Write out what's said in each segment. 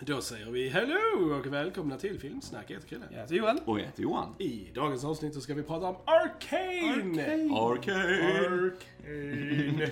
Då säger vi hello och välkomna till Filmsnack. Jag heter Chrille. Jag heter Johan. Och jag heter Johan. I dagens avsnitt så ska vi prata om Arcane! Arcade. Arcane.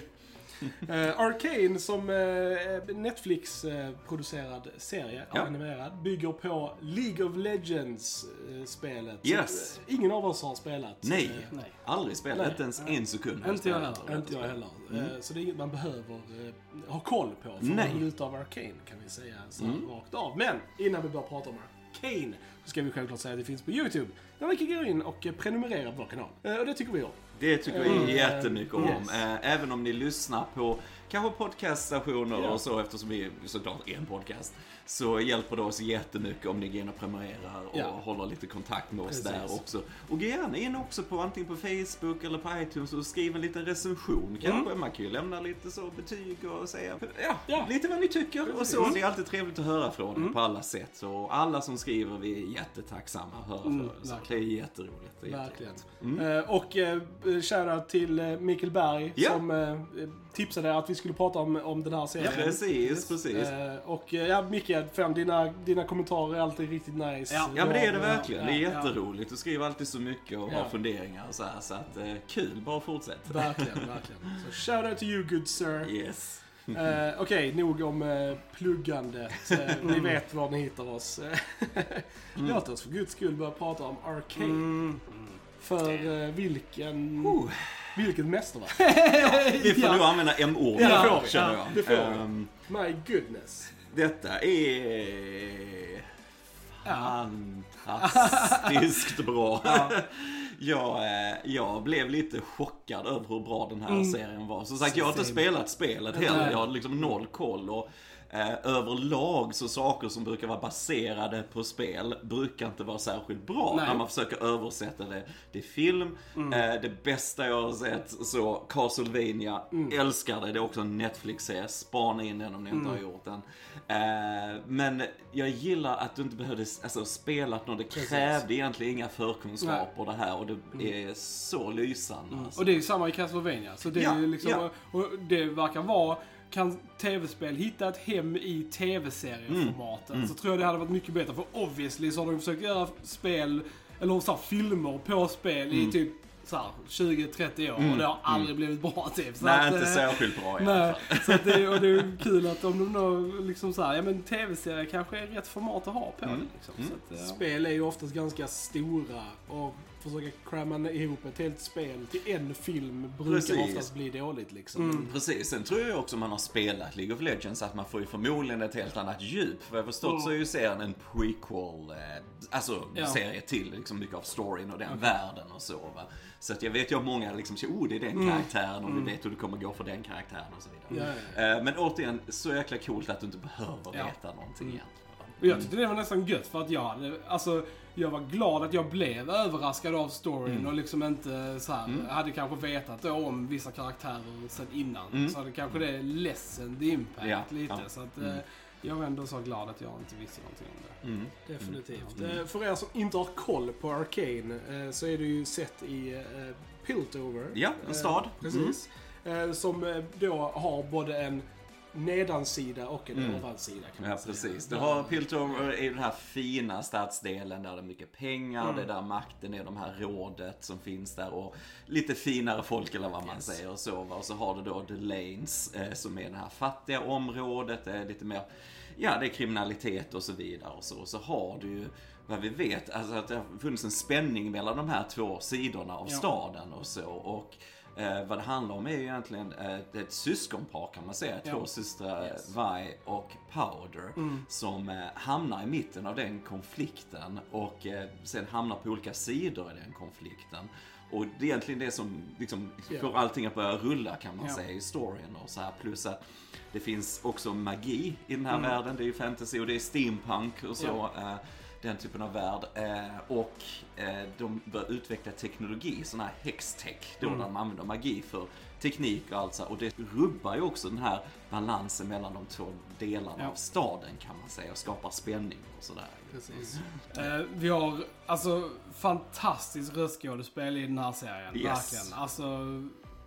Eh, Arcane som uh, Netflix-producerad serie, Ja. animerad, bygger på League of Legends-spelet. Yes. ingen av oss har spelat. Nej, Eh, Nej. aldrig spelat. Nej. Inte ens en sekund. Inte jag heller. Inte jag heller. Eh, Så det är inget man behöver eh, ha koll på för Nej. att njuta av Arcane kan vi säga så här rakt av. Men innan vi börjar prata om Arcane så ska vi självklart säga att det finns på YouTube. Där man kan gå in och prenumerera på vår kanal. Och det tycker vi om. Det tycker vi Mm. jättemycket om. Yes. Eh, Även om ni lyssnar på kanske podcaststationer och så eftersom vi såklart är en podcast. Så hjälper det oss jättemycket om ni går in och prenumererar och Ja. håller lite kontakt med oss Precis. där också. Och gå gärna in också på antingen på Facebook eller på iTunes och skriv en liten recension kanske. Man kan ju lämna lite så betyg och säga ja, Ja. lite vad ni tycker och så. Precis. Det är alltid trevligt att höra från er på alla sätt. Så alla som skriver, vi är jättetacksamma att höra Mm. Så Det är jätteroligt. Det är Verkligen. jätteroligt. Eh, Och eh, shoutout till eh, Mikael Berg Ja. som tipsade att vi skulle prata om, om den här serien. Precis, precis. Eh, Och eh, ja, Micke, fan, dina, dina kommentarer är alltid riktigt nice. Ja. Ja men det är det Ja, verkligen. Det är ja, jätteroligt. Du skriver alltid så mycket och Ja. har funderingar och så här. Så att eh, kul, bara fortsätt. Verkligen, verkligen. Så shoutout to you good sir. Yes. Eh, Okej, nog om eh, pluggandet. Eh, ni vet var ni hittar oss. Låt oss för guds skull börja prata om Arcane. Mm. För eh, vilken... Oh. Vilket mästerverk. Vi får Ja. nog använda M-ord Ja, känner Ja, jag. det får. Ehm, My goodness. detta är fantastiskt bra. Jag, eh, jag blev lite chockad över hur bra den här serien var. Som sagt, jag har inte spelat spelet heller. Jag har liksom noll koll. Och, eh, överlag så saker som brukar vara baserade på spel brukar inte vara särskilt bra Nej. när man försöker översätta det till film. Eh, det bästa jag har sett, så Castlevania, älskar det. Det är också en Netflix-serie. Spana in den om ni inte har gjort den. Eh, men jag gillar att du inte behövde alltså, spela något. Det krävde egentligen inga förkunskaper det här och det är så lysande. Alltså. Och det är ju samma i Castlevania. Så det Ja, liksom, ja. och det verkar vara, kan tv-spel hitta ett hem i tv-serieformaten så tror jag det hade varit mycket bättre. För obviously så har de försökt göra spel, eller så här, filmer på spel i typ så här, 20-30 år och det har aldrig blivit bra typ. Så Nej, att, inte eh, särskilt bra i alla Nej, fall. så att det, och det är kul att om de då liksom såhär, ja men tv-serier kanske är rätt format att ha på det liksom. Så att, ja. Spel är ju oftast ganska stora och försöka cramma ihop ett helt spel till en film brukar Precis. oftast bli dåligt liksom. Mm. Precis, sen tror jag också man har spelat League of Legends att man får ju förmodligen ett helt annat djup. För jag förstått så är ju serien en prequel, eh, alltså Ja. serie till liksom mycket av storyn och den världen och så va. Så att jag vet ju att många liksom säger, oh det är den karaktären och vi vet hur det kommer gå för den karaktären och så vidare. Ja, Eh, Men återigen, så jäkla coolt att du inte behöver Ja. veta någonting egentligen. Och jag tyckte det var nästan gött för att jag hade, alltså, jag var glad att jag blev överraskad av storyn och liksom inte så här, hade kanske vetat då om vissa karaktärer sen innan. Så hade kanske det lessened the impact Ja, lite. ja. Så att eh, jag var ändå så glad att jag inte visste någonting om det. Mm. Definitivt. Eh, För er som inte har koll på Arcane eh, så är det ju sett i Piltover. Ja, en stad. Precis. Som då har både en nedansida och en ovansida kan man Ja, säga. precis. Du har Piltover är den här fina stadsdelen där det är mycket pengar, det är där makten är, de här rådet som finns där och lite finare folk eller vad man Yes. säger och så. Och så har du då The Lanes eh, som är det här fattiga området, eh, lite mer, ja det är kriminalitet och så vidare och så. Och så har du ju vad vi vet, alltså att det har funnits en spänning mellan de här två sidorna av Ja. staden och så. Och eh, vad det handlar om är ju egentligen eh, det är ett syskonpar kan man säga. Två Ja. systrar, Yes. Vi och Powder, som eh, hamnar i mitten av den konflikten och eh, sen hamnar på olika sidor i den konflikten. Och det är egentligen det som liksom Ja. får allting att börja rulla kan man Ja. säga i storyn och så här. Plus att det finns också magi i den här Mm. världen. Det är ju fantasy och det är steampunk och så. Ja. Den typen av värld. Eh, och eh, de börjar utveckla teknologi, sån här hextech, då Mm. där de använder magi för teknik och allt så. Och det rubbar ju också den här balansen mellan de två delarna Ja. av staden kan man säga och skapar spänning och sådär. Precis. Eh, vi har alltså fantastiskt röstskådespel i den här serien. Yes. Verkligen. Alltså,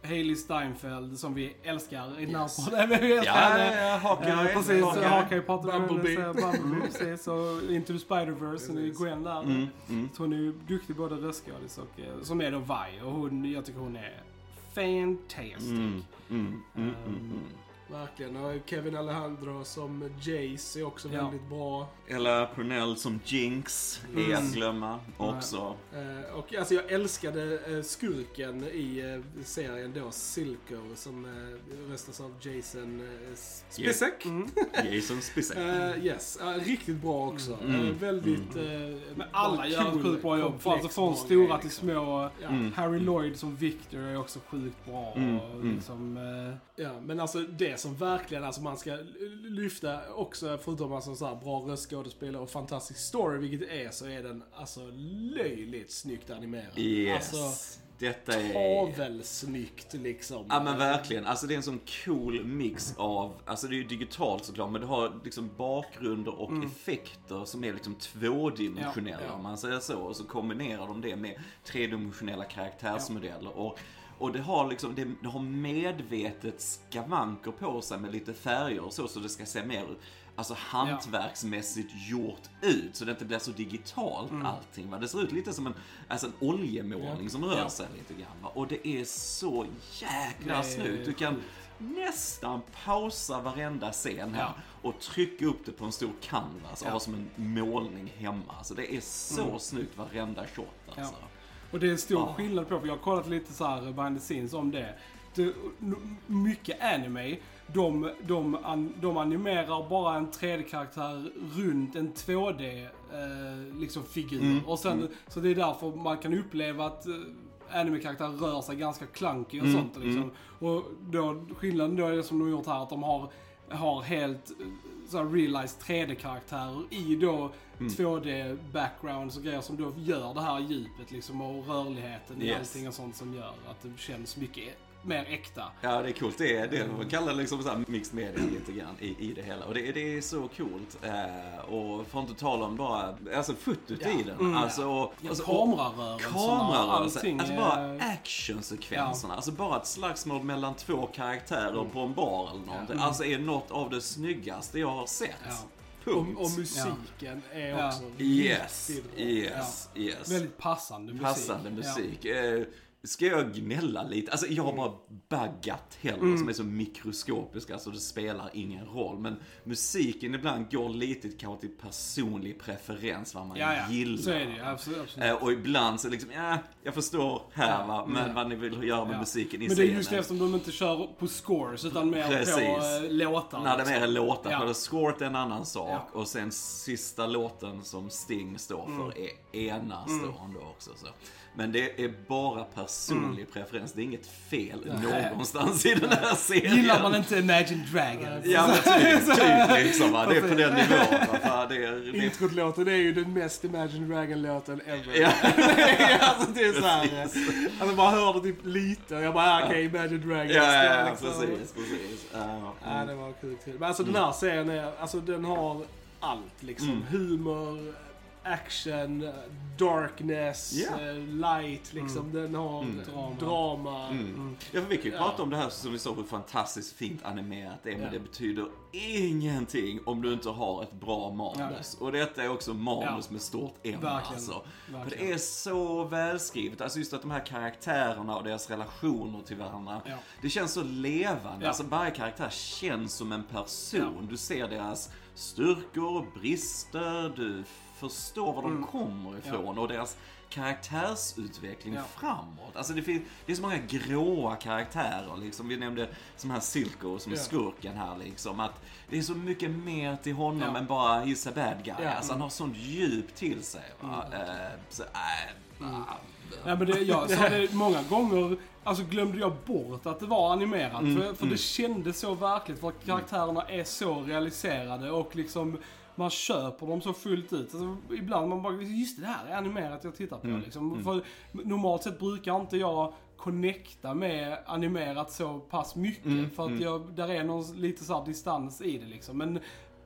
Hailey Steinfeld som vi älskar i den här podden. Vi älskar Ja, henne. ja, ja, Hawkeye. Eh, Precis, Hawkeye. Hawkeye pratar. Bumblebee. så Bumblebee, precis. Och Into the Spider-Verse, hon är. Gwen där. Mm, mm. Så hon är ju duktig både röstskådis och, eh, som är då Vi. Och hon, jag tycker hon är fantastic. Mm, mm, mm, mm, mm. Verkligen. Och Kevin Alejandro som Jace är också Ja. väldigt bra. Ella Purnell som Jinx är Mm. att glömma också. Eh, och alltså jag älskade eh, skurken i eh, serien då, Silco, som röstas av Jason Spacek. Mm. Jason Spacek. Eh, yes, riktigt bra också. Mm. Eh, väldigt... eh, Men alla gör ett cool, sjukt bra jobb. Alltså från stora till liksom. små. Ja. Mm. Harry Lloyd som Victor är också sjukt bra. Mm, Och mm. liksom, Ja, men alltså det som verkligen alltså man ska lyfta också, förutom alltså så här bra röstskådespelare och fantastisk story, vilket det är, så är den alltså löjligt snyggt animerad. Yes. Alltså, Detta är... tavelsnyggt liksom. Ja men verkligen. Alltså det är en sån cool mix av, alltså det är ju digitalt såklart, men det har liksom bakgrunder och effekter som är liksom tvådimensionella Ja, ja. om man säger så. Och så kombinerar de det med tredimensionella karaktärsmodeller. Och, och det har liksom, det, det har medvetet skavanker på sig med lite färger och så, så det ska se mer Alltså hantverksmässigt gjort ut så det inte blir så digitalt allting. Va? Det ser ut lite som en, alltså en oljemålning som rör Ja. sig lite grann. Va? Och det är så jäkla snyggt. Du kan nästan pausa varenda scen här Ja. och trycka upp det på en stor canvas och Ja. ha som en målning hemma. Så det är så snyggt varenda shot alltså. Och det är stor Ja. skillnad på, för jag har kollat lite så här behind the scenes om det. det mycket anime, de, de, an, de animerar bara en 3D-karaktär runt en 2D eh, liksom figur. Mm, Och sen, Så det är därför man kan uppleva att eh, anime-karaktärer rör sig ganska clunky och Mm, sånt. Liksom. Och då, skillnaden då är det som de har gjort här, att de har, har helt eh, så här realized 3D-karaktärer i då Mm. 2D-backgrounds och grejer som då gör det här djupet liksom och rörligheten Yes. allting och sånt som gör att det känns mycket mer äkta. Ja, det är coolt. Det är det man kallar liksom så här mixed media lite grann i, i det hela. Och det, det är så coolt. Eh, och för att inte tala om bara, alltså fotot i den. Mm. Alltså, och, Ja, alltså, kamerarörelserna, Kamerarörelser, allting alltså är- bara actionsekvenserna. Alltså bara ett slagsmål mellan två karaktärer Mm. på en bar eller någonting. Alltså är något av det snyggaste jag har sett. Ja. Och, och musiken är Ja. också Yes, riktigt bra. yes, yes. Väldigt passande musik. Passande musik. Eh, Ska jag gnälla lite? Alltså jag har bara bagateller Mm. som är så mikroskopiska så det spelar ingen roll. Men musiken ibland går lite kanske till personlig preferens vad man Ja, ja. gillar. Så är det. Absolut. absolut. Eh, och ibland så liksom, ja, jag förstår här Ja, va, men ja. vad ni vill göra med musiken i Men det är just eftersom de inte kör på scores utan mer Precis. på äh, låtar. När det liksom. mer är låtar, Ja. för scoret är en annan sak. Mm. Och sen sista låten som Sting står för är enastående också. Så. Men det är bara personlig Mm. preferens, det är inget fel någonstans i den här serien. Gillar man inte Imagine Dragons? Ja men typ, typ liksom va. Det är på den nivån va. Det är, det Introt-låten är ju den mest Imagine Dragon-låten ever. Ja. alltså det är såhär, alltså bara hör det typ lite och jag bara, ah, okej, Imagine Dragons. Ja, ja, ja, liksom- precis, precis. Ja, Ja, det var kul. Men alltså den här serien är, alltså den har allt liksom. Mm. Humor, action, darkness, Ja. eh, light liksom. Den har Mm. drama. Drama. Mm. Ja, för vi kan ju Ja. prata om det här som vi sa hur fantastiskt fint animerat det är, men Ja. det betyder ingenting om du inte har ett bra manus. Och detta är också manus Ja. med stort M Verkligen. alltså. För det är så välskrivet, alltså just att de här karaktärerna och deras relationer till varandra. Ja. Det känns så levande, Ja. alltså varje karaktär känns som en person. Du ser deras styrkor, brister, du förstår var de Mm. kommer ifrån och deras karaktärsutveckling Ja. framåt. Alltså det, finns, det är så många gråa karaktärer liksom. Vi nämnde som här Silko som är Ja. skurken här liksom. Att det är så mycket mer till honom Ja. än bara he's a bad guy. Ja. Alltså han har sånt djup till sig. Va? Mm. Eh, så, äh, Ja, men det, jag sa det många gånger, alltså glömde jag bort att det var animerat. Mm, för för det kändes så verkligt, för att karaktärerna är så realiserade och liksom man köper dem så fullt ut. Alltså, ibland man bara, just det här är animerat jag tittar på. Mm, Liksom. För normalt sett brukar inte jag connecta med animerat så pass mycket. Mm, för att mm. jag, där är någon lite så här distans i det liksom. Men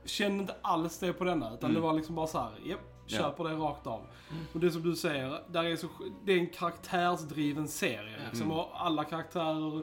kände inte alls det på denna. Utan det var liksom bara så här, Ja. Köper det rakt av. Och det som du säger, där är så, det är en karaktärsdriven serie. Liksom, och alla karaktärer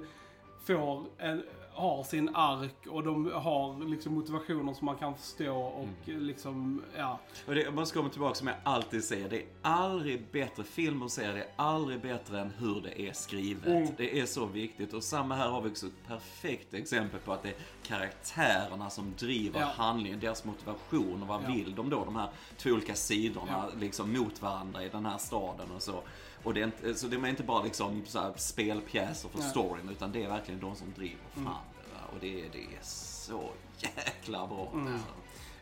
får en, har sin ark och de har liksom motivationer som man kan förstå och liksom, ja. Och det, jag måste komma tillbaka som jag alltid säger. Det är aldrig bättre, film och serier, det är aldrig bättre än hur det är skrivet. Mm. Det är så viktigt. Och samma här har vi också ett perfekt exempel på att det är karaktärerna som driver Ja. handlingen, deras motivation och vad Ja. vill de då? De här två olika sidorna liksom mot varandra i den här staden och så. Och det är inte, så det är inte bara liksom så här spelpjäser för Nej. storyn, utan det är verkligen de som driver fram det. Va? Och det, det är så jäkla bra.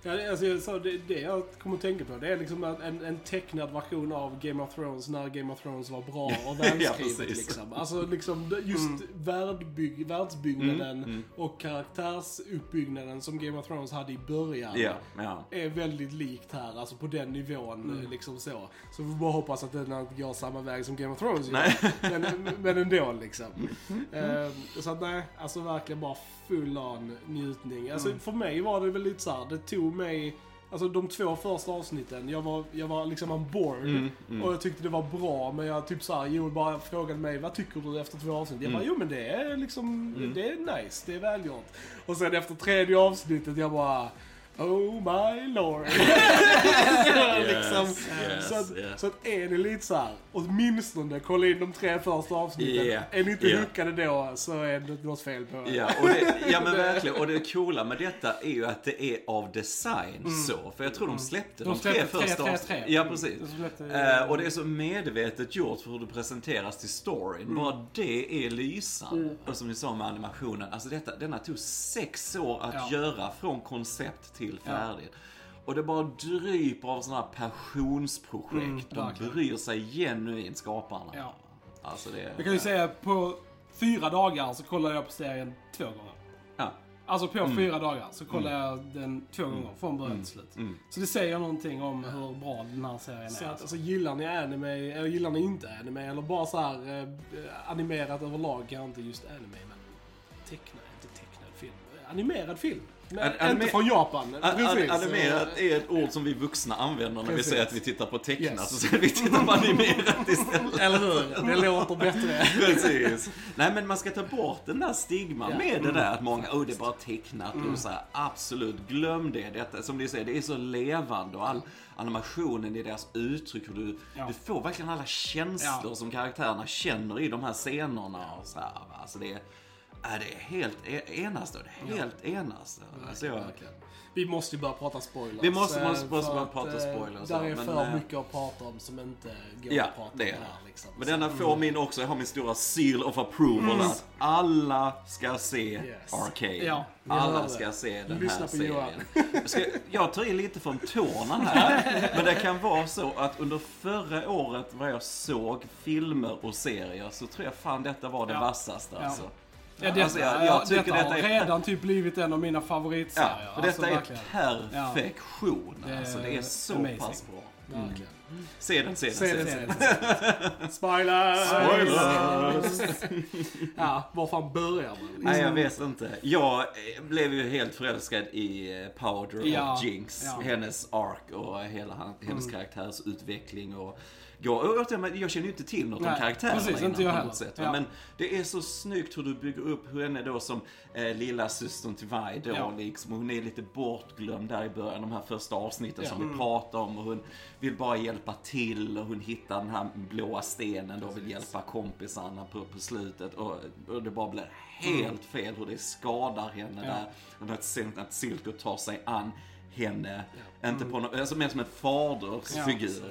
Ja, alltså, jag sa, det, det jag kommer att tänka på det är liksom en, en tecknad version av Game of Thrones när Game of Thrones var bra och välskrivet. precis. liksom. Alltså liksom just världbygg, världsbyggnaden och karaktärsuppbyggnaden som Game of Thrones hade i början. Ja, ja. är väldigt likt här, alltså på den nivån. eh, Liksom så. så vi bara hoppas att den inte går samma väg som Game of Thrones gör. Men, men ändå liksom. Eh, så att nej, alltså verkligen bara full on njutning. Alltså för mig var det väl lite så här, det tog mig Alltså de två första avsnitten, jag var, jag var liksom on board. Och jag tyckte det var bra, men jag typ såhär, Joel bara frågade mig, vad tycker du efter två avsnitt? Jag bara, jo men det är liksom, det är nice, det är välgjort. Och sen efter tredje avsnittet, jag bara, oh my lord. liksom, yes, så, att, yes. så att är ni lite såhär, åtminstone kolla in de tre första avsnitten. Yeah, Är ni inte yeah. hookade då så är det något fel på er. Ja, och det, ja men verkligen. Och det coola med detta är ju att det är av design så. För jag tror de släppte de, De tre släppte tre, första tre, avsnitt- tre. Ja, precis. De släppte- Eh, och det är så medvetet gjort för hur det presenteras till storyn. Bara det är lysande. Och som ni sa med animationen, alltså detta, denna tog sex år att Ja. göra från koncept till färdigt. Och det bara dryper av sådana här passionsprojekt. de verkligen. bryr sig genuint, skaparna. Ja. Alltså det Jag kan ju säga på fyra dagar så kollade jag på serien två gånger. Ja. Alltså på fyra dagar så kollade jag den två gånger från början till slut. Så det säger någonting om hur bra den här serien Så är. att, Alltså. gillar ni anime, eller gillar ni inte anime, eller bara så här eh, animerat överlag, kanske inte just anime, men tecknad, inte tecknad film. Animerad film. Men, An- inte från Japan. An- an- precis. Animerat är ett ord som vi vuxna använder när vi Precis. säger att vi tittar på tecknat. Yes. Så säger vi tittar på animerat istället. Eller hur? Det låter bättre. Precis. Nej men man ska ta bort den där stigman Ja. med det där att många, oh det är bara tecknat. Och så här, absolut, glöm det. Detta, som du säger, det är så levande och all animationen i deras uttryck. Hur du, Ja. du får verkligen alla känslor Ja. som karaktärerna känner i de här scenerna. Och så här, alltså det är, ja, det är helt e- enastående. Helt enastående. Alltså jag. Vi måste ju börja prata spoilers. Vi måste- eh, måste- måste för börja prata eh, spoilers, Där ja, är men, för eh, mycket att prata om som inte går Ja, att prata det om är här. Liksom. Men denna får min också, jag har min stora seal of approval att alla ska se Yes. Arcade. Ja, alla ska se den Lyssna här serien. Jag, ska, jag tar i lite från tårna här. Men det kan vara så att under förra året vad jag såg filmer och serier så tror jag fan detta var det Ja. vassaste Ja. alltså. Ja, detta, Alltså, jag- ja, jag tycker detta detta har är- redan typ blivit en av mina favoritserier. Ja, och Alltså, detta är verkligen. perfektion. Är alltså, det är så amazing. pass bra. Verkligen. Se den, se den. Se den, se den. Spoilers! Spoilers! Ja, var fan börjar man? Liksom? Nej, jag vet inte. Jag eh, blev ju helt förälskad i eh, Powder Ja, och Jinx. ja. Hennes ark och hela hennes karaktärsutveckling. Och, men jag känner ju inte till något om Nej, karaktärerna precis, innan inte jag på heller. något sätt. Ja. Men det är så snyggt hur du bygger upp henne då som eh, lilla systern till Vi då Ja. liksom. Hon är lite bortglömd där i början, de här första avsnitten Ja. som Mm. vi pratar om. Och hon vill bara hjälpa till och hon hittar den här blåa stenen då och vill hjälpa kompisarna på, på slutet. Och, och det bara blir helt fel hur det skadar henne Mm. Ja. där. Och att, att Silko tar sig an henne, inte Mm. på något, alltså mer som en fadersfigur.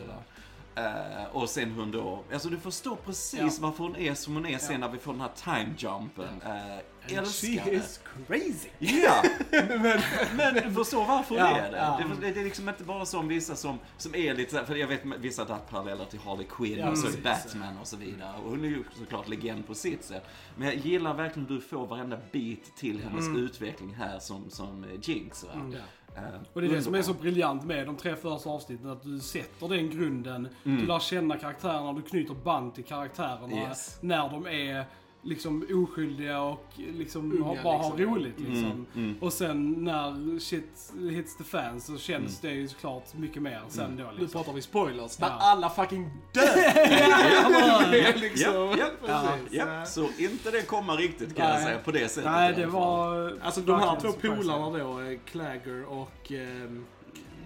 Eh, och sen hon då, alltså du förstår precis Ja. varför hon är som hon är sen Ja. när vi får den här time-jumpen. Uh, She det. is crazy! Ja, men, men du förstår varför Ja, det är det. det. Det är liksom inte bara som vissa som, som är lite för jag vet vissa har dragit paralleller till Harley Quinn och så precis. Batman och så vidare. Och hon är ju såklart legend på sitt sätt. Men jag gillar verkligen hur du får varenda bit till hennes Mm. utveckling här som, som Jinx. Va? Och det är det som är så briljant med de tre första avsnitten. Att du sätter den grunden. Mm. Du lär känna karaktärerna, du knyter band till karaktärerna. Yes. När de är liksom oskyldiga och liksom Unga, har, bara har liksom. roligt liksom. Mm, mm. Och sen när shit hits the fans så känns det ju såklart mycket mer sen då Nu liksom. pratar vi spoilers. När Ja. alla fucking dör! Ja, ja, precis. Ja, så inte det komma riktigt kan jag Nej. säga på det sättet. Nej, det var... Alltså de här två polarna då, eh, Clagger och ehm,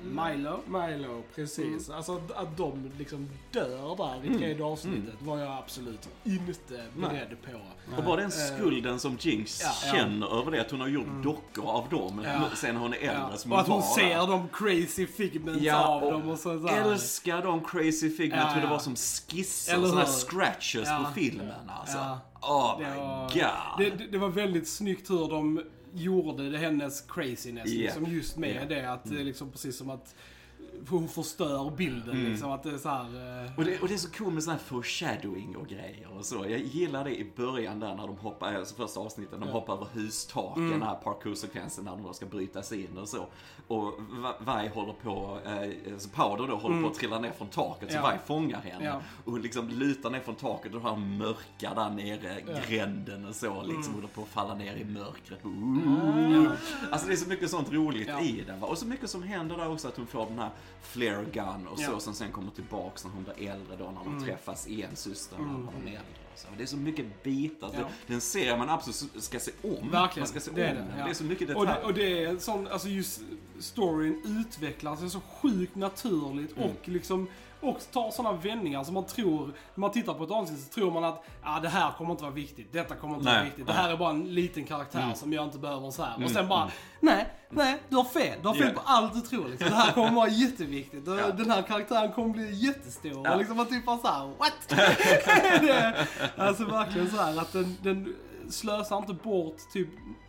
Milo. Milo, precis. Alltså att de liksom dör där i tredje avsnittet var jag absolut inte beredd på. Och bara den Eh, skulden som Jinx ja. känner över det, att hon har gjort dockor av dem Ja. sen hon är äldre Ja. som Och att hon ser där. de crazy figments Ja, av och dem och så, så här. Älskar de crazy figures, Ja, hur det ja. var som skisser, Eller såna här scratches Ja. på filmen alltså. Ja. Oh Det var, god. det, det var väldigt snyggt hur de gjorde det, hennes craziness. Ja. Liksom, just med Ja. det att är liksom precis som att hon förstör bilden. Liksom, att det är så här, eh, Och det, och det är så kul med sån här foreshadowing och grejer och så. Jag gillar det i början där när de hoppar, alltså första avsnittet, de hoppar över hustaken, Mm. den här parkour-sekvensen när de ska bryta sig in och så. Och Va- Vi håller på, eh, alltså Powder då håller på att trilla ner från taket, så Mm. Ja. Vi fångar henne. Ja. Och liksom lutar ner från taket och har mörka där nere, gränden och så, liksom Mm. håller på att falla ner i mörkret. Ooh. Alltså det är så mycket sånt roligt Ja. i den va? Och så mycket som händer där också, att hon får den här flare gun och så, Ja. som sen kommer tillbaks när hon blir äldre då, när de Mm. träffas igen, systrarna, när de är äldre. Och Så. Det är så mycket bitar. Ja. Det, det är en serie man absolut ska se om. Verkligen, Man ska se det är om det, den. ja. Det är så mycket Och detaljer. det, och det är sån, alltså just storyn utvecklas så sjukt naturligt Mm. och liksom och tar sådana vändningar som man tror, när man tittar på ett avsnitt så tror man att ah, det här kommer inte vara viktigt, detta kommer inte vara Nej, viktigt, det nej. här är bara en liten karaktär Mm. som jag inte behöver så här. Och sen bara, nej, nej, du har fel. Du har fel Ja. på allt du tror. Liksom. Det här kommer vara jätteviktigt. Och Ja. Den här karaktären kommer bli jättestor. Ja. Och liksom man typ bara såhär, what? det är, alltså verkligen så här att den, den slösar inte bort typ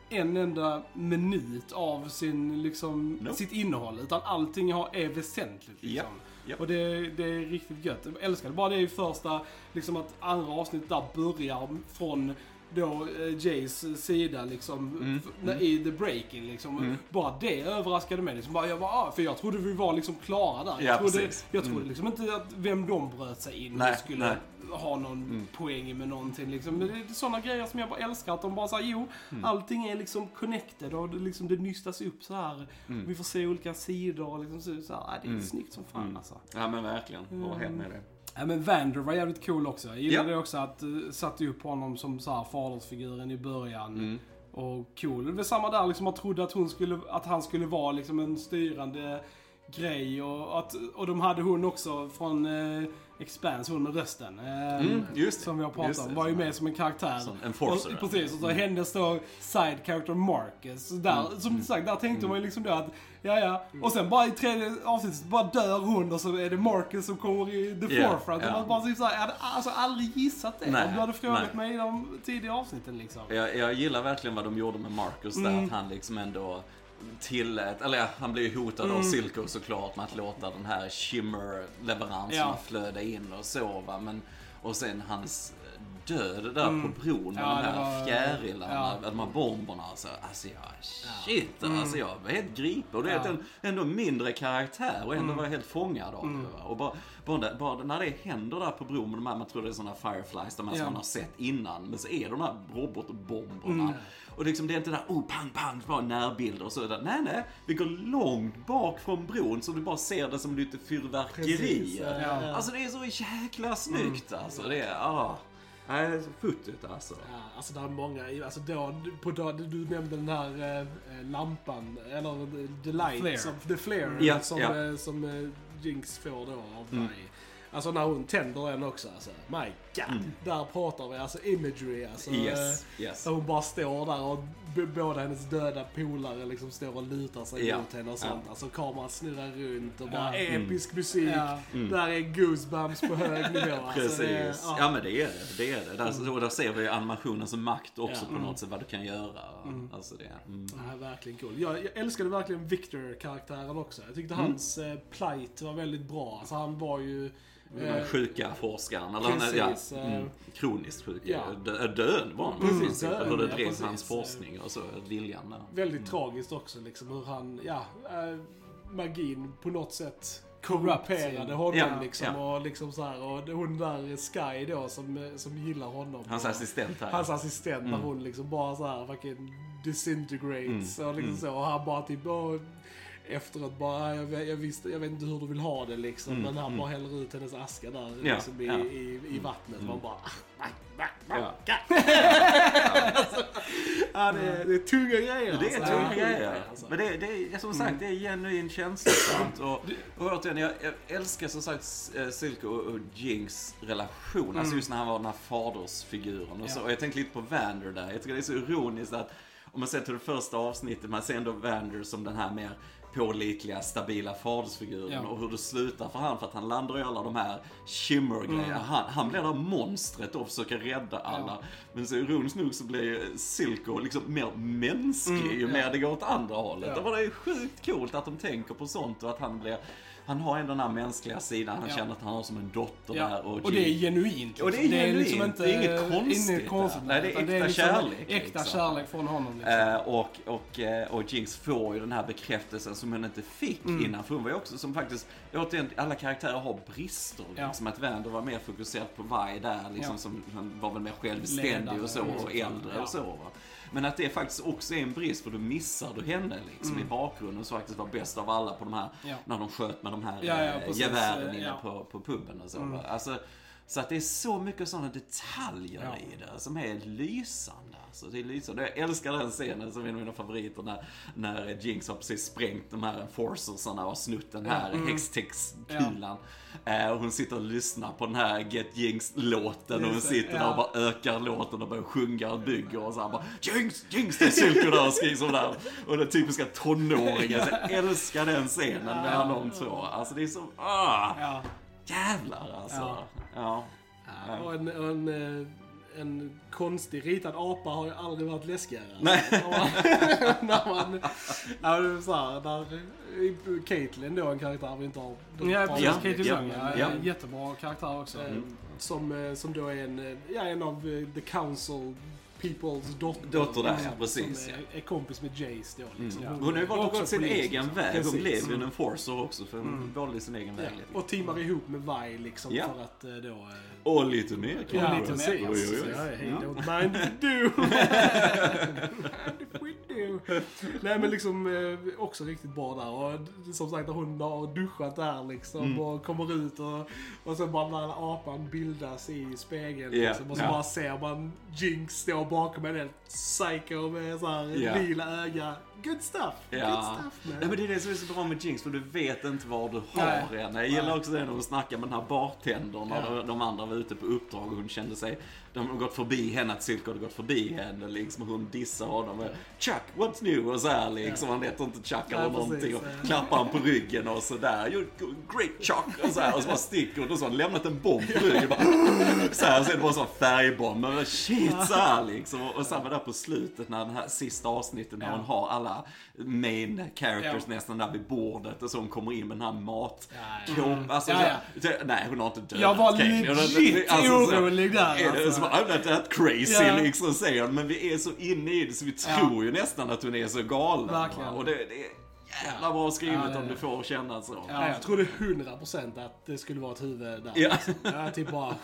en enda minut av sin, liksom, Nope. sitt innehåll. Utan allting är väsentligt. Liksom. Ja. Och det, det är riktigt gött. Jag älskar det. Bara det i första, liksom att andra avsnittet där börjar från då eh, Jays sida liksom, Mm, när- i the breaking liksom. Bara det överraskade mig. Liksom. Bara, jag bara, ah, för jag trodde vi var liksom klara där. Ja, Jag trodde, precis. jag trodde liksom inte att vem de bröt sig in Nej, skulle nej. ha någon poäng med någonting. Liksom. Det är sådana grejer som jag bara älskar. Att de bara säger jo, Mm. allting är liksom connected och det, liksom, det nystas upp så här. Mm. Vi får se olika sidor och liksom så, så här. Ah, det är snyggt som fan alltså. Ja men verkligen, jag var helt med det. Ja men Vander var jävligt cool också. Jag gillade Ja. också att uh, satte upp honom som så här fadersfiguren i början. Mm. Och cool. Det var samma där liksom, man trodde att, hon skulle, att han skulle vara liksom en styrande grej. Och, att, och de hade hon också från uh, Expanse, hon med rösten. eh, Mm, just. Som vi har pratat om. Var ju med som en karaktär. Som enforcer. Och, precis, och så hennes då side character Marcus. Där, Mm. Som sagt, där tänkte man ju liksom då att, ja ja. Och sen bara i tredje avsnittet bara dör hon och så är det Marcus som kommer i the Ja, forefront. ja. Och bara typ såhär, jag hade alltså aldrig gissat det. Nej, om du hade frågat nej. mig i de tidiga avsnitten liksom. Jag, jag gillar verkligen vad de gjorde med Marcus där, Mm. att han liksom ändå tillät, eller ja, han blev ju hotad Mm. av Silco såklart med att låta den här shimmer-leveranserna Ja. flöda in och så va, men och sen hans död där på bron med Mm. Ja, de det här var- fjärilarna, ja. de här bomberna alltså. Alltså jag, shit Mm. alltså jag var helt gripen. Och det är Ja. en, ändå mindre karaktär och Mm. ändå var jag helt fångad av det. va. Och bara, bara, bara när det händer där på bron med de här, man tror det är sådana Fireflies, de här som Ja. man har sett innan. Men så är de här robotbomberna. Mm. Och liksom det är inte där, oh pang pang, bara närbilder och så. Där. Nej nej, vi går långt bak från bron så du bara ser det som lite fyrverkerier. Precis, ja, ja. Alltså det är så jäkla snyggt alltså. Det är, ah. Nej, futtigt alltså. Ja, alltså det är många, alltså då, på då, du nämnde den här eh, lampan, eller the, the light, Flare. Som, the flare, Ja, som, ja. eh, som eh, Jinx får då av Mm. mig. Alltså när hon tänder den också, alltså, my god. Där pratar vi, alltså imagery alltså. Mm. Yes, yes. Där hon bara står där och båda hennes döda polare liksom står och lutar sig Ja, mot henne och sånt. ja. Alltså kameran snurrar runt och bara Ja. episk musik. Ja. Där är goosebumps på hög nivå. Alltså, Precis. det är- ja. men det är det. det, är det. Där, och där ser vi animationens makt också Ja. på något sätt, vad du kan göra. Alltså det. Mm. Ja, verkligen cool. Jag, jag älskade verkligen Victor-karaktären också. Jag tyckte hans eh, plight var väldigt bra. Alltså han var ju... Den eh, sjuka forskaren, eller han är, ja, precis, eh, mm, kroniskt sjuk. ja. Dö, död var han Mm, precis. död, hur det ja, drev precis. hans forskning och så, viljan där. väldigt tragiskt också liksom hur han, ja, eh, magin på något sätt korrumperade honom Ja, liksom. ja. Och liksom så här, och hon där Sky då som, som gillar honom. Hans och, assistent här. Hans assistent när hon liksom bara så här fucking disintegrates och liksom så. Och han bara typ, åh, efteråt bara, jag, vet- jag, visste, jag vet inte hur du vill ha det liksom. men han bara häller ut hennes aska där Ja, liksom, i, ja. i, i vattnet. Man bara, ah, nej, nej, nej. Ja. Ja, det, är, det är tunga grejer Det är alltså. tunga grejer. alltså. Men det, det är som sagt, det är genuint känslosamt. Och, och återigen, jag, jag älskar som sagt eh, Silke och, och Jinx relation. Alltså just när han var den här fadersfiguren och så. Och jag tänkte lite på Vander där. Jag tycker det är så ironiskt att om man ser till det första avsnittet, man ser ändå Vander som den här mer pålitliga, stabila fadersfiguren Ja. och hur det slutar för han för att han landar i alla de här shimmer-grejerna. Han, han blir det monstret och försöker rädda alla. Men så ironiskt nog så blir Silko liksom mer mänsklig ju mer det går åt andra hållet. Ja. Det var det är sjukt coolt att de tänker på sånt och att han blir han har ändå den här mänskliga sidan, han Ja. känner att han har som en dotter Ja. där. Och, Och det är genuint. Och det är liksom. genuint. liksom inte, Det är inget konstigt inget konstigt. Nej, det är äkta liksom kärlek, Äkta liksom. kärlek från honom. Liksom. Eh, och, och, eh, och Jinx får ju den här bekräftelsen som hon inte fick Mm. innan. För hon var ju också som faktiskt, återigen, alla karaktärer har brister. Ja. Liksom att Vander var mer fokuserad på Vi där, liksom, som han var väl mer självständig Ledare, och så, och liksom. äldre och så. Va? Men att det faktiskt också är en brist, för då missar du henne liksom i bakgrunden som faktiskt var bäst av alla på de här, Mm. Ja. när de sköt med de här Ja, ja, eh, precis. gevären inne på, på puben och så. va? Alltså, så att det är så mycket sådana detaljer Ja. i det som är lysande. Alltså, det är lysande. Jag älskar den scenen som är en av mina favoriter när, när Jinx har precis sprängt de här enforcersarna och snott den här Mm. Hextex-kulan. Eh, och hon sitter och lyssnar på den här Get Jinx-låten och hon sitter där ja. och bara ökar låten och börjar sjunga och bygger och så här bara Jinx, Jinx, det är Silko där och skriker sådär. Och den typiska tonåringen. Jag älskar den scenen mellan de två. Alltså det är så, ah, Ja. jävlar alltså. Ja. Ja. Ja, och en, en, eh, en konstig ritad apa har ju aldrig varit läskigare. Nej. När man, när man, ja, det är så här, där, Caitlyn då, en karaktär vi inte har Ja, precis. Ja, Katie ja, ja, ja. Jättebra karaktär också. Eh, Som, eh, som då är en, ja, en av The Council Peoples dotter. Dotter där, liksom, precis, Som ja. är, är kompis med Jace då. Liksom. Mm. Hon har ju valt att gå sin egen väg. Hon Precis. blev ju en enforcer också för hon valde sin egen Ja, väg. och teamar ihop med Vi liksom Ja. för att eh, då... eh, Och lite mer Ja, kanske. lite mer. Oj, oj, Ja. don't mind if do. Mind if do. Nej men liksom eh, också riktigt bra där. Och som sagt när hon har duschat där liksom Mm. och kommer ut och, och så bara när apan bildas i spegeln Ja, liksom, och så ja. bara ser man Jinx stå bakom en helt psycho med så här Ja. lila öga. Good stuff! Good Ja. stuff man. Nej, men det är det som är så bra med Jinx, för du vet inte vad du har Nej. henne. Jag gillar också det när hon snackar med den här bartendern när de- de andra var ute på uppdrag och hon kände sig... De har gått förbi henne, att Silke hade gått förbi henne liksom. Hon dissar honom. Chuck, what's new? Och så här liksom. Han heter inte Chuck eller Ja, någonting. Och ja. klappar han på ryggen och sådär. You're great Chuck! Och så här. Och så bara sticker och så har han lämnat en bomb på ryggen. Bara, så här, och så är det bara en sån färgbomb. Men shit så här liksom. Och, samma där på slutet när den här sista avsnittet när Ja. hon har alla main characters Ja. nästan där vid bordet och så hon kommer in med den här mat Ja, Kåp- Alltså, Ja, så- Nej, hon har inte dödat Jag var har legit alltså, så- orolig där, alltså. Som, I'm not that crazy Ja. liksom säger. Men vi är så inne i det så vi tror ju nästan att hon är så galen. Och det, det jävla bra skrivet Ja, om du får känna så. Ja. Ja, jag trodde 100% att det skulle vara ett huvud där. Ja. Ja, typ bara...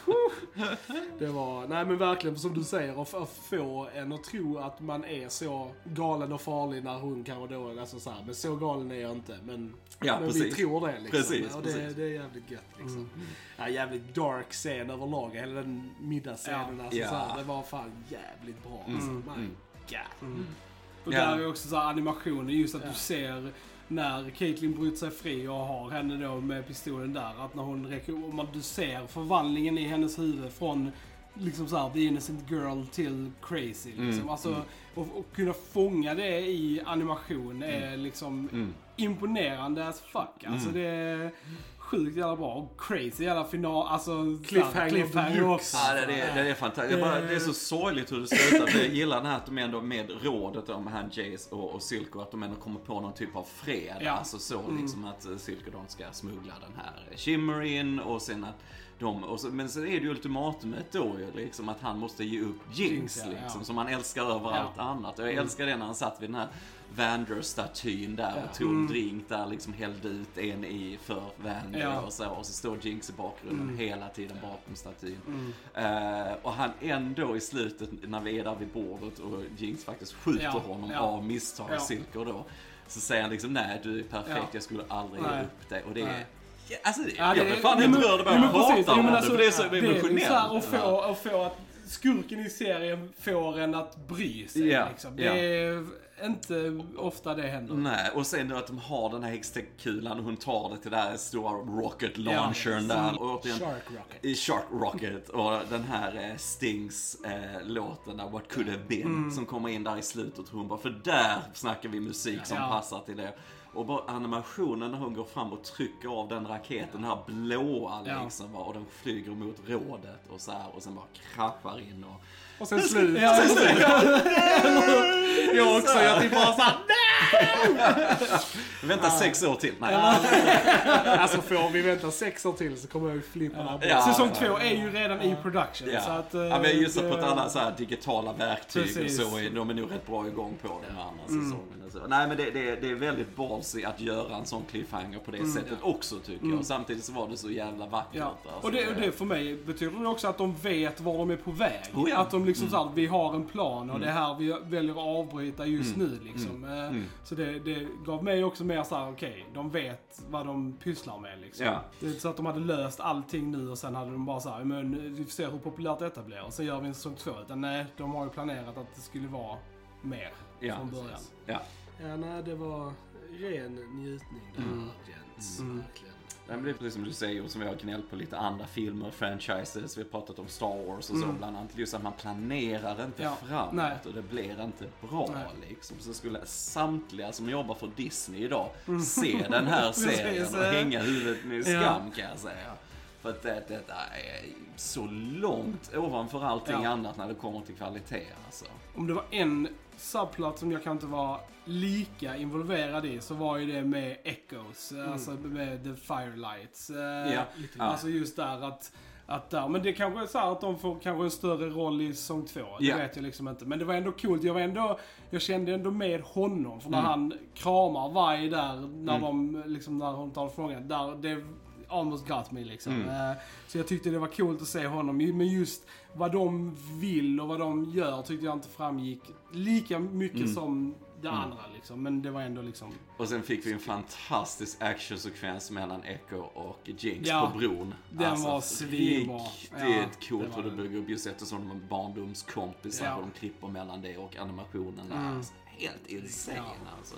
Det var... Nej men verkligen, som du säger, att att få en att tro att man är så galen och farlig när hon kanske då... Alltså så här, men så galen är jag inte. Men, Ja, men vi tror det liksom. Precis, och det, precis. det är jävligt gött liksom. Ja, jävligt dark scen överlag. Hela den middagsscenen. Alltså, Ja. så här, det var fan jävligt bra. Alltså. My God. Och Ja. där är också så här animationen, just att Ja. du ser när Caitlyn bryter sig fri och har henne då med pistolen där. Att när hon räcker, man, du ser förvandlingen i hennes huvud från liksom så här, the innocent girl till crazy. Liksom. Mm, Alltså, mm. Och, och kunna fånga det i animation är liksom Mm. imponerande as fuck. Alltså Mm. det är sjukt jävla bra. Och crazy jävla final, alltså Cliffhanger cliffhanger också. Ja, det, det, det är fantastiskt. Det är, bara, det är så sorgligt hur det slutar. Jag gillar den här att de ändå med rådet om han Jace och, och Silko, att de ändå kommer på någon typ av fred. Ja. Alltså så liksom att eh, Silko de ska smuggla den här Shimmer in och sen att de, och så, men sen är det ju ultimatumet då ju liksom att han måste ge upp Jinx Jinx, ja, liksom, ja. som han älskar över Ja. allt annat. Och jag älskar det när han satt vid den här Vander-statyn där och tog en drink där, liksom hällde ut en i för Vander Ja. och så. Och så står Jinx i bakgrunden hela tiden bakom statyn. Mm. Eh, och han ändå i slutet, när vi är där vid bordet och Jinx faktiskt skjuter Ja, honom ja. av misstag, Ja. Silker då. Så säger han liksom, nej du är perfekt, Ja. jag skulle aldrig ge Nej. upp dig. Och det är... Nej. Ja, alltså, det, Ja, jag det- blev fan jo, helt rörd bara jag pratar om det. alltså, det är så Det är så emotionellt. att få, att få att skurken i serien får en att bry sig. Ja, Liksom. Det ja. är inte ofta det händer. Nej, och sen då att de har den här häxkulan och hon tar det till den där stora rocket launchern Ja. där. Och återigen, Shark Rocket. i Shark Rocket och den här eh, Stings eh, låten där, What Could Have Been, Mm. som kommer in där i slutet. Hon bara, för där snackar vi musik som Ja. passar till det. Och bara animationen när hon går fram och trycker av den raketen, den här blåa Ja. liksom, va, och den flyger mot rådet och så här och sen bara kraschar in och... Och sen slut. Ja, precis. Jag också, jag typ bara såhär Vänta sex år till. Nej. Alltså får vi vänta sex år till så kommer jag ju flippa borta. Ja. Säsong två är ju redan i production. Ja. Så att, eh, ja, men just det- på ett annat så här digitala verktyg Precis. och så är de är nog rätt bra igång på den andra säsongen. och Så. Nej men det, det, det är väldigt ballsy att göra en sån cliffhanger på det sättet också tycker jag. Och samtidigt så var det så jävla vackert. Ja. alltså. Och det, och det för mig betyder det också att de vet var de är på väg. Oh ja. Mm. Att de liksom såhär, vi har en plan och det är här vi väljer att avbryta just Mm. nu liksom. Eh, Så det, det gav mig också mer såhär, okej, de vet vad de pysslar med liksom. Ja. Det är så att de hade löst allting nu och sen hade de bara såhär, men vi får se hur populärt detta blir och sen gör vi en säsong två. Utan nej, de har ju planerat att det skulle vara mer Ja. från början. Ja. Ja, nej, det var ren njutning där, Mm. gents. Verkligen. Nej, men det är precis som du säger och som vi har gnällt på lite andra filmer, franchises, vi har pratat om Star Wars och så bland annat. Just att man planerar inte Mm. Ja, framåt nej. och det blir inte bra Nej. liksom. Så skulle samtliga som jobbar för Disney idag se den här serien Mm. Och hänga huvudet Ja. skam kan jag säga. För att det, detta är så långt ovanför allting Ja. annat när det kommer till kvalitet alltså. Om det var en subplot som jag kan inte vara lika involverad i så var ju det med Echoes, alltså med The Firelights. Eh, Ja. Alltså just där att, att där, men det kanske är så här att de får kanske en större roll i säsong två. Det Ja. vet jag liksom inte. Men det var ändå coolt. Jag var ändå, jag kände ändå med honom. För när Mm. han kramar varg där, när de, liksom när hon tar frågan. Där, det almost got me liksom. Mm. Eh, Så jag tyckte det var coolt att se honom. Men just vad de vill och vad de gör tyckte jag inte framgick lika mycket Mm. som det andra liksom. Men det var ändå liksom... Och sen fick vi en fantastisk actionsekvens mellan Echo och Jinx Ja, på bron. den var svinbra. Riktigt Ja, coolt hur det bygger upp just eftersom de är barndomskompisar Ja. Mm. och de klipper mellan det och animationen. är Alltså, helt insane Ja. alltså.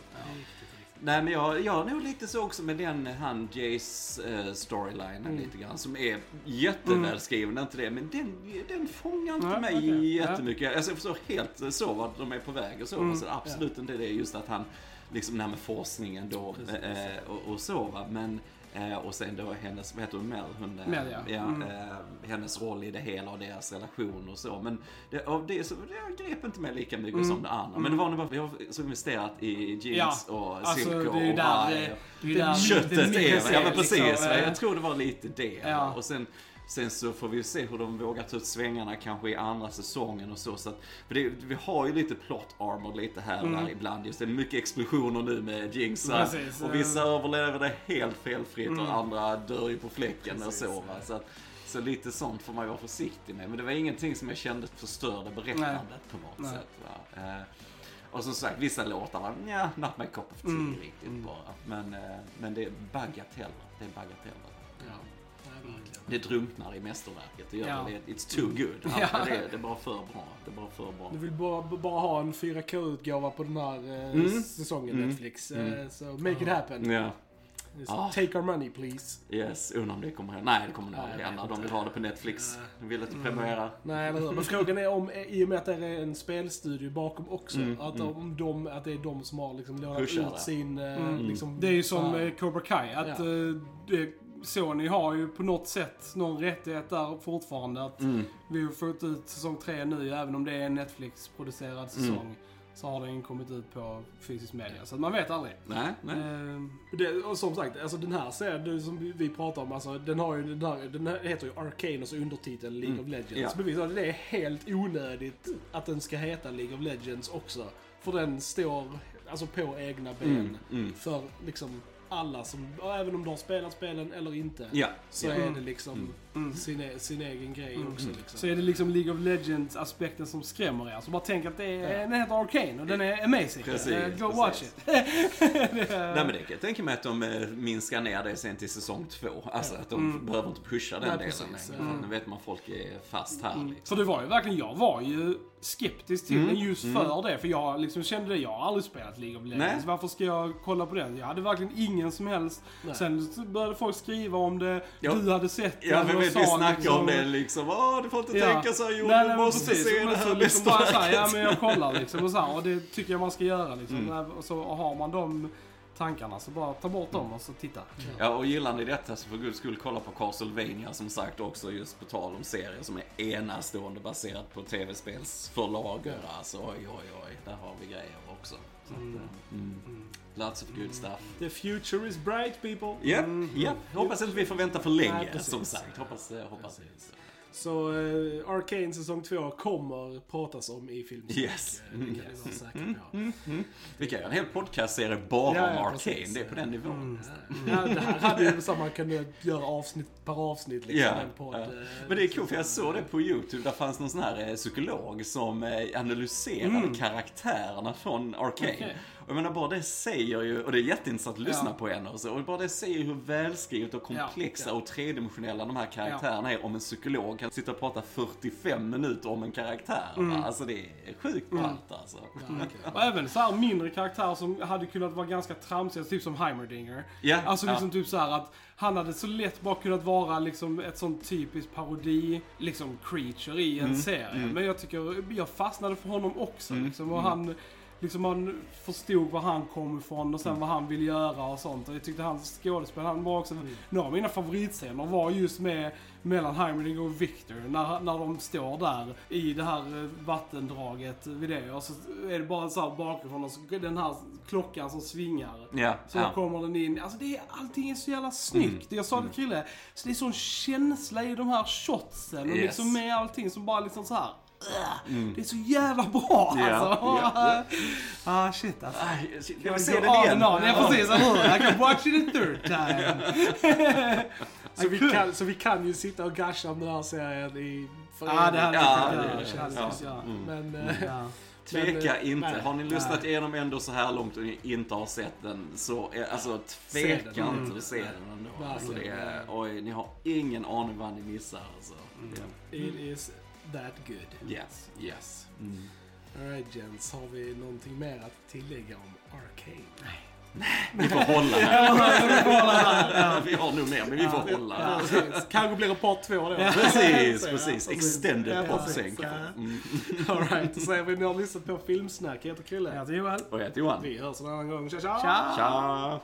Nej men jag, jag är nog lite så också med den, han Jays uh, storylinen Mm. lite grann som är jättevälskriven, inte det, men den, den fångar inte Nej, mig okej. jättemycket. Alltså, jag förstår helt så vart de är på väg och så, Mm. så det är absolut inte det just att han, liksom det här med forskningen då eh, och, och så va, men Eh, och sen då hennes, vad heter hon, Mel? Hon, eh, Mel, ja. Mm. eh, hennes roll i det hela och deras relation och så. Men det, av det så det grep inte mig lika mycket Mm. som det andra. Men det var nog bara, vi har så investerat i jeans Ja, och alltså det är ju och där, varg. det är ju där Köttet det är, minns ja är, men precis. liksom, va? eh, jag tror det var lite det. Ja. Och sen, sen så får vi se hur de vågar ta ut svängarna kanske i andra säsongen och så. så att, för det, vi har ju lite plot armor lite här och där ibland. Just det är mycket explosioner nu med Jinx. va? Mm. Precis, och eh. vissa överlever det helt felfritt Mm. och andra dör ju på fläcken och så. Va? Så, att, så lite sånt får man ju vara försiktig med. Men det var ingenting som jag kände förstörde berättandet på något Nej. sätt. Va? Eh, och som sagt, vissa låtar var nja, not my cup of tea Mm. riktigt bara. Men, eh, men det är bagateller. Det är bagateller. Det drunknar i mästerverket. Det gör Ja. det. It's too good. Ja. Alltså, det, är, det är bara för bra. Det är bara för bra. Du vill bara, bara ha en 4K-utgåva på den här eh, Mm. säsongen Mm. Netflix. Mm. Eh, så make it happen. Ja. Just Ah. Take our money please. Yes, undrar om det kommer hända. Nej, det kommer nog aldrig hända. De vill ha det på Netflix. Nej. De vill inte premiera. Nej, eller hur? Men frågan är om, i och med att det är en spelstudio bakom också, Mm, att, mm. om de, att det är de som har liksom lånat ut sin... eh, Mm. Liksom, Det är ju som eh, Cobra Kai, att Ja. det, Sony har ju på något sätt någon rättighet där fortfarande. Att Mm. vi har fått ut säsong 3 nu, även om det är en Netflix-producerad säsong. Så har den kommit ut på fysisk media. Så att man vet aldrig. Nej, nej. Eh, Det, och som sagt, alltså den här serien som vi- pratar om, alltså, den, har ju, den, här, den här heter ju Arcane och så undertiteln League Mm. of Legends. Ja. Så bevisar det är helt onödigt att den ska heta League of Legends också. För den står alltså på egna ben. mm. För liksom alla som, även om de har spelat spelen eller inte. Ja. Så ja. är det liksom Mm. sin, e- sin egen grej också. Liksom. Så är det liksom League of Legends-aspekten som skrämmer er. Så bara tänk att det är, den heter Arcane och den är amazing. Precis, Eh, Go precis. watch it. Nej men det kan jag tänka mig att de eh, minskar ner det sen till säsong två. Alltså att de behöver inte pusha den Nej, delen precis. längre. För Nu vet man folk är fast här liksom. För det var ju verkligen, jag var ju skeptisk till Mm, den just för det. För jag liksom kände det, jag har aldrig spelat League of Legends. Nej. Varför ska jag kolla på den? Jag hade verkligen ingen som helst. Nej. Sen började folk skriva om det, Ja. du hade sett Ja den och vi snackar liksom- om det liksom. Åh, du får inte Ja. tänka så här Joel, Nej, du nej, måste precis. se det så här liksom bara så här, ja men jag kollar liksom och så här, och det tycker jag man ska göra liksom. Mm. Och så har man de tankarna så bara ta bort dem och så titta. Ja, och gillar ni detta så för guds skull kolla på Castlevania som sagt också just på tal om serier som är enastående baserat på tv-spelsförlag. Alltså oj, oj, oj, där har vi grejer också. Så att, eh, mm. Lots of good stuff. The future is bright people. Japp, japp. Hoppas inte vi får vänta för länge, Nej, som sagt. Hoppas, eh, hoppas Precis. Så uh, Arcane säsong 2 kommer pratas om i filmsnack. Yes. Det kan ni vara säkra på. Vi kan göra en hel podcastserie bara Ja, om ja, Arcane. precis. Det är på den nivån. Ja, det här hade ju så man kunde göra avsnitt per avsnitt liksom. Ja, en podd, ja. eh, Men det är coolt för jag såg det på YouTube. Där fanns någon sån här psykolog som analyserade karaktärerna från Arcane. Okej. Och jag menar bara det säger ju, och det är jätteintressant att lyssna Ja. på henne och så. Och bara det säger hur välskrivet och komplexa Ja, och tredimensionella de här karaktärerna är. Om en psykolog kan sitta och prata 45 minuter om en karaktär. va? Alltså det är sjukt ballt alltså. verkligen. Och även så här mindre karaktärer som hade kunnat vara ganska tramsiga, typ som Heimerdinger. Ja, Alltså liksom typ så att han hade så lätt bara kunnat vara liksom ett sånt typiskt parodi, liksom creature i en Mm, serie. Men jag tycker, jag fastnade för honom också Mm, liksom. Och han, liksom man förstod var han kom ifrån och sen Mm. vad han ville göra och sånt. Och jag tyckte hans skådespel, han var också, Mm. några av mina favoritscener var just med mellan Heimerdinger och Victor. När, när de står där i det här eh, vattendraget vid det. Och så är det bara så här bakifrån och så den här klockan som svingar. Ja, Så. Mm. kommer den in. Alltså det är, allting är så jävla snyggt. Jag sa det till Krille. Så det är sån känsla i de här shotsen. Och Yes. liksom med allting som bara liksom så här. "Ugh", Det är så jävla bra Ja, alltså. ja, ja. Ah shit alltså. Aj, Jag vill Jag se den igen. Ja precis, hur? I can watch it a third time. Så vi, kan, så vi kan ju sitta och gasha om den här serien i för Ja det hade Ja, vi det- kunnat göra. ja. Ja. Ja. Men, eh, Ja. Tveka Men, inte. nej. har ni lyssnat igenom ändå så här långt och ni inte har sett den, så eh, alltså tveka Se den. inte att se den ändå. Alltså, det är, oj, ni har ingen aning vad ni missar alltså. it is that good. Yes, yes. Mm. Alright gents, har vi någonting mer att tillägga om Arcane? Vi får hålla här. Vi har nog mer, men vi får hålla Ja, här. precis. Kanske blir det part två då. Precis, Ja, precis. Ja, Extended podd precis. sen Ja. Mm. Alright, då säger vi ni har lyssnat på Filmsnack. Jag heter Krille. Jag heter Johan. Och jag heter Johan. Vi hörs en annan gång. Tja tja! Tja! Tja!